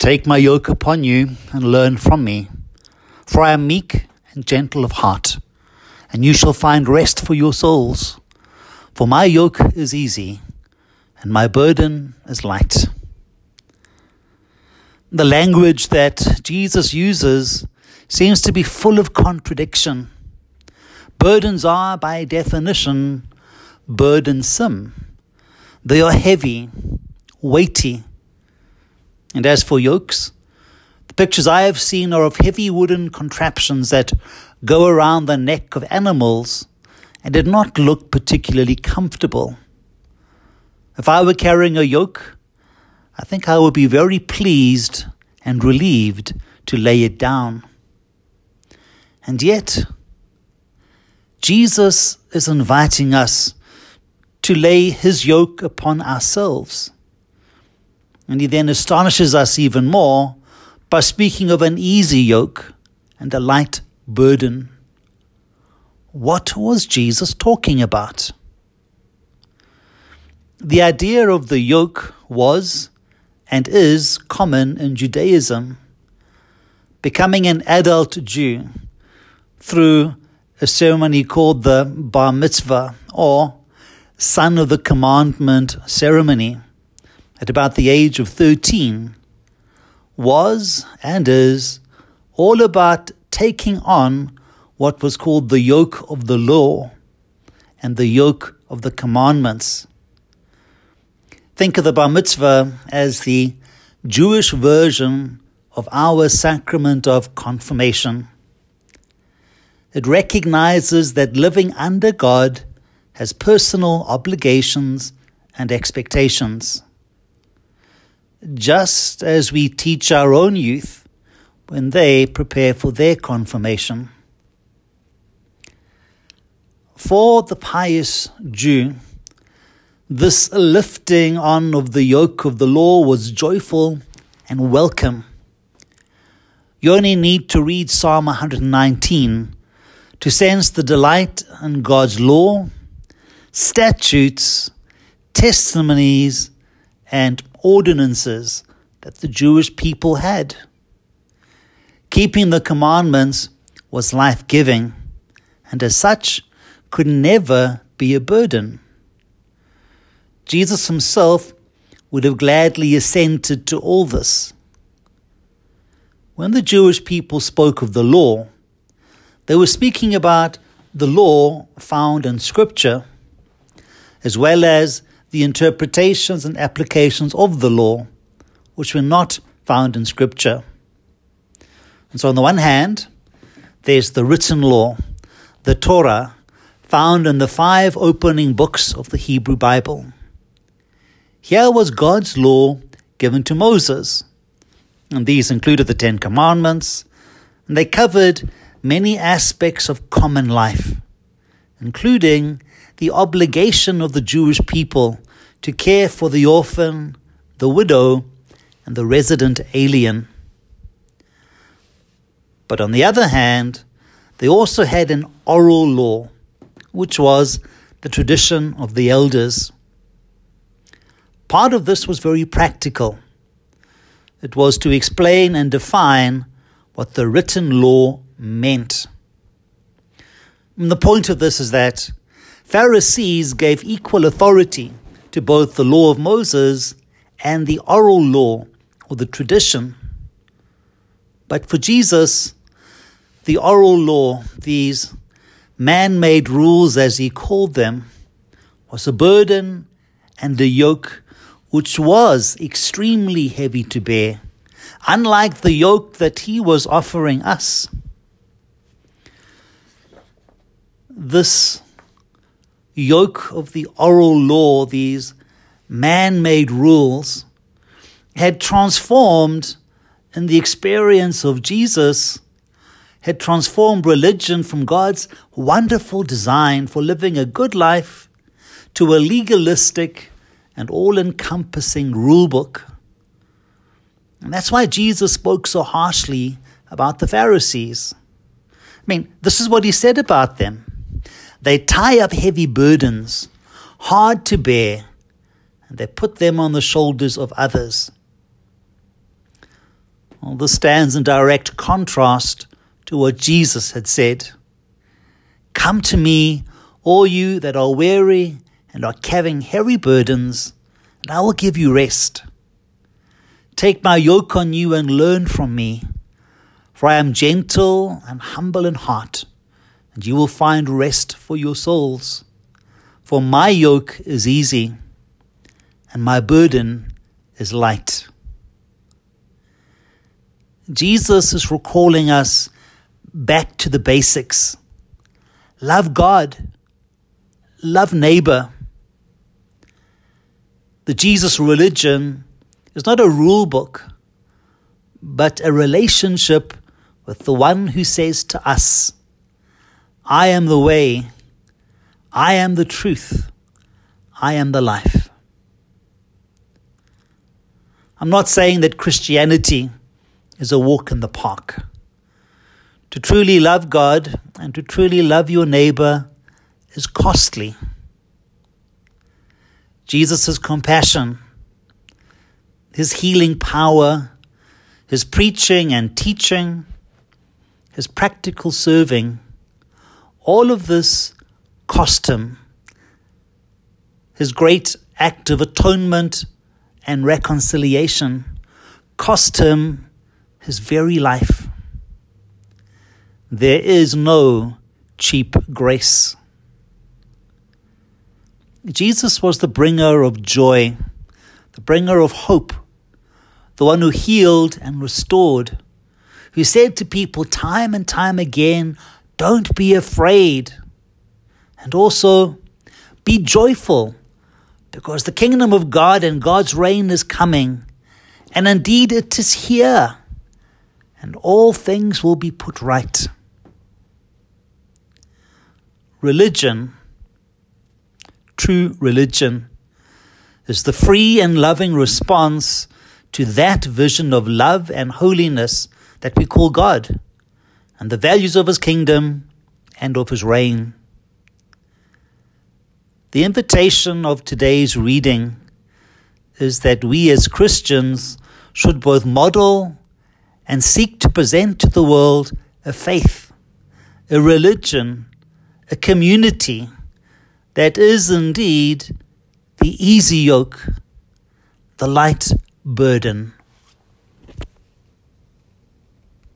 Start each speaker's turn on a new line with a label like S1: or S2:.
S1: Take my yoke upon you and learn from me, for I am meek and gentle of heart, and you shall find rest for your souls. For my yoke is easy and my burden is light. The language that Jesus uses seems to be full of contradiction. Burdens are, by definition, burdensome. They are heavy, weighty. And as for yokes, the pictures I have seen are of heavy wooden contraptions that go around the neck of animals and did not look particularly comfortable. If I were carrying a yoke, I think I would be very pleased and relieved to lay it down. And yet, Jesus is inviting us to lay his yoke upon ourselves. And he then astonishes us even more by speaking of an easy yoke and a light burden. What was Jesus talking about? The idea of the yoke was and is common in Judaism. Becoming an adult Jew through a ceremony called the Bar Mitzvah or Son of the Commandment ceremony at about the age of 13 was and is all about taking on what was called the yoke of the law and the yoke of the commandments. Think of the Bar Mitzvah as the Jewish version of our sacrament of confirmation. It recognizes that living under God has personal obligations and expectations. Just as we teach our own youth when they prepare for their confirmation. For the pious Jew, this lifting on of the yoke of the law was joyful and welcome. You only need to read Psalm 119 to sense the delight in God's law statutes, testimonies, and ordinances that the Jewish people had. Keeping the commandments was life giving, and as such could never be a burden. Jesus himself would have gladly assented to all this. When the Jewish people spoke of the law, they were speaking about the law found in Scripture as well as the interpretations and applications of the law, which were not found in Scripture. And so, on the one hand, there's the written law, the Torah, found in the five opening books of the Hebrew Bible. Here was God's law given to Moses, and these included the Ten Commandments, and they covered many aspects of common life, including the obligation of the Jewish people to care for the orphan, the widow, and the resident alien. But on the other hand, they also had an oral law, which was the tradition of the elders. Part of this was very practical. It was to explain and define what the written law meant. And the point of this is that Pharisees gave equal authority to both the law of Moses and the oral law or the tradition. But for Jesus, the oral law, these man made rules as he called them, was a burden and a yoke which was extremely heavy to bear, unlike the yoke that he was offering us. This yoke of the oral law, these man made rules, had transformed in the experience of Jesus, had transformed religion from God's wonderful design for living a good life to a legalistic and all encompassing rule book. And that's why Jesus spoke so harshly about the Pharisees. I mean, this is what he said about them. They tie up heavy burdens, hard to bear, and they put them on the shoulders of others. Well, this stands in direct contrast to what Jesus had said. Come to me, all you that are weary and are carrying heavy burdens, and I will give you rest. Take my yoke on you and learn from me, for I am gentle and humble in heart, and you will find rest for your souls. For my yoke is easy, and my burden is light. Jesus is recalling us back to the basics. Love God, love neighbor. The Jesus religion is not a rule book, but a relationship with the one who says to us, I am the way, I am the truth, I am the life. I'm not saying that Christianity is a walk in the park. To truly love God and to truly love your neighbor is costly. Jesus' compassion, his healing power, his preaching and teaching, his practical serving, all of this cost him. His great act of atonement and reconciliation cost him his very life. There is no cheap grace. Jesus was the bringer of joy, the bringer of hope, the one who healed and restored, who said to people time and time again, Don't be afraid. And also, be joyful, because the kingdom of God and God's reign is coming. And indeed, it is here and all things will be put right. Religion, true religion, is the free and loving response to that vision of love and holiness that we call God and the values of His kingdom and of His reign. The invitation of today's reading is that we as Christians should both model and seek to present to the world a faith, a religion, a community that is indeed the easy yoke, the light burden.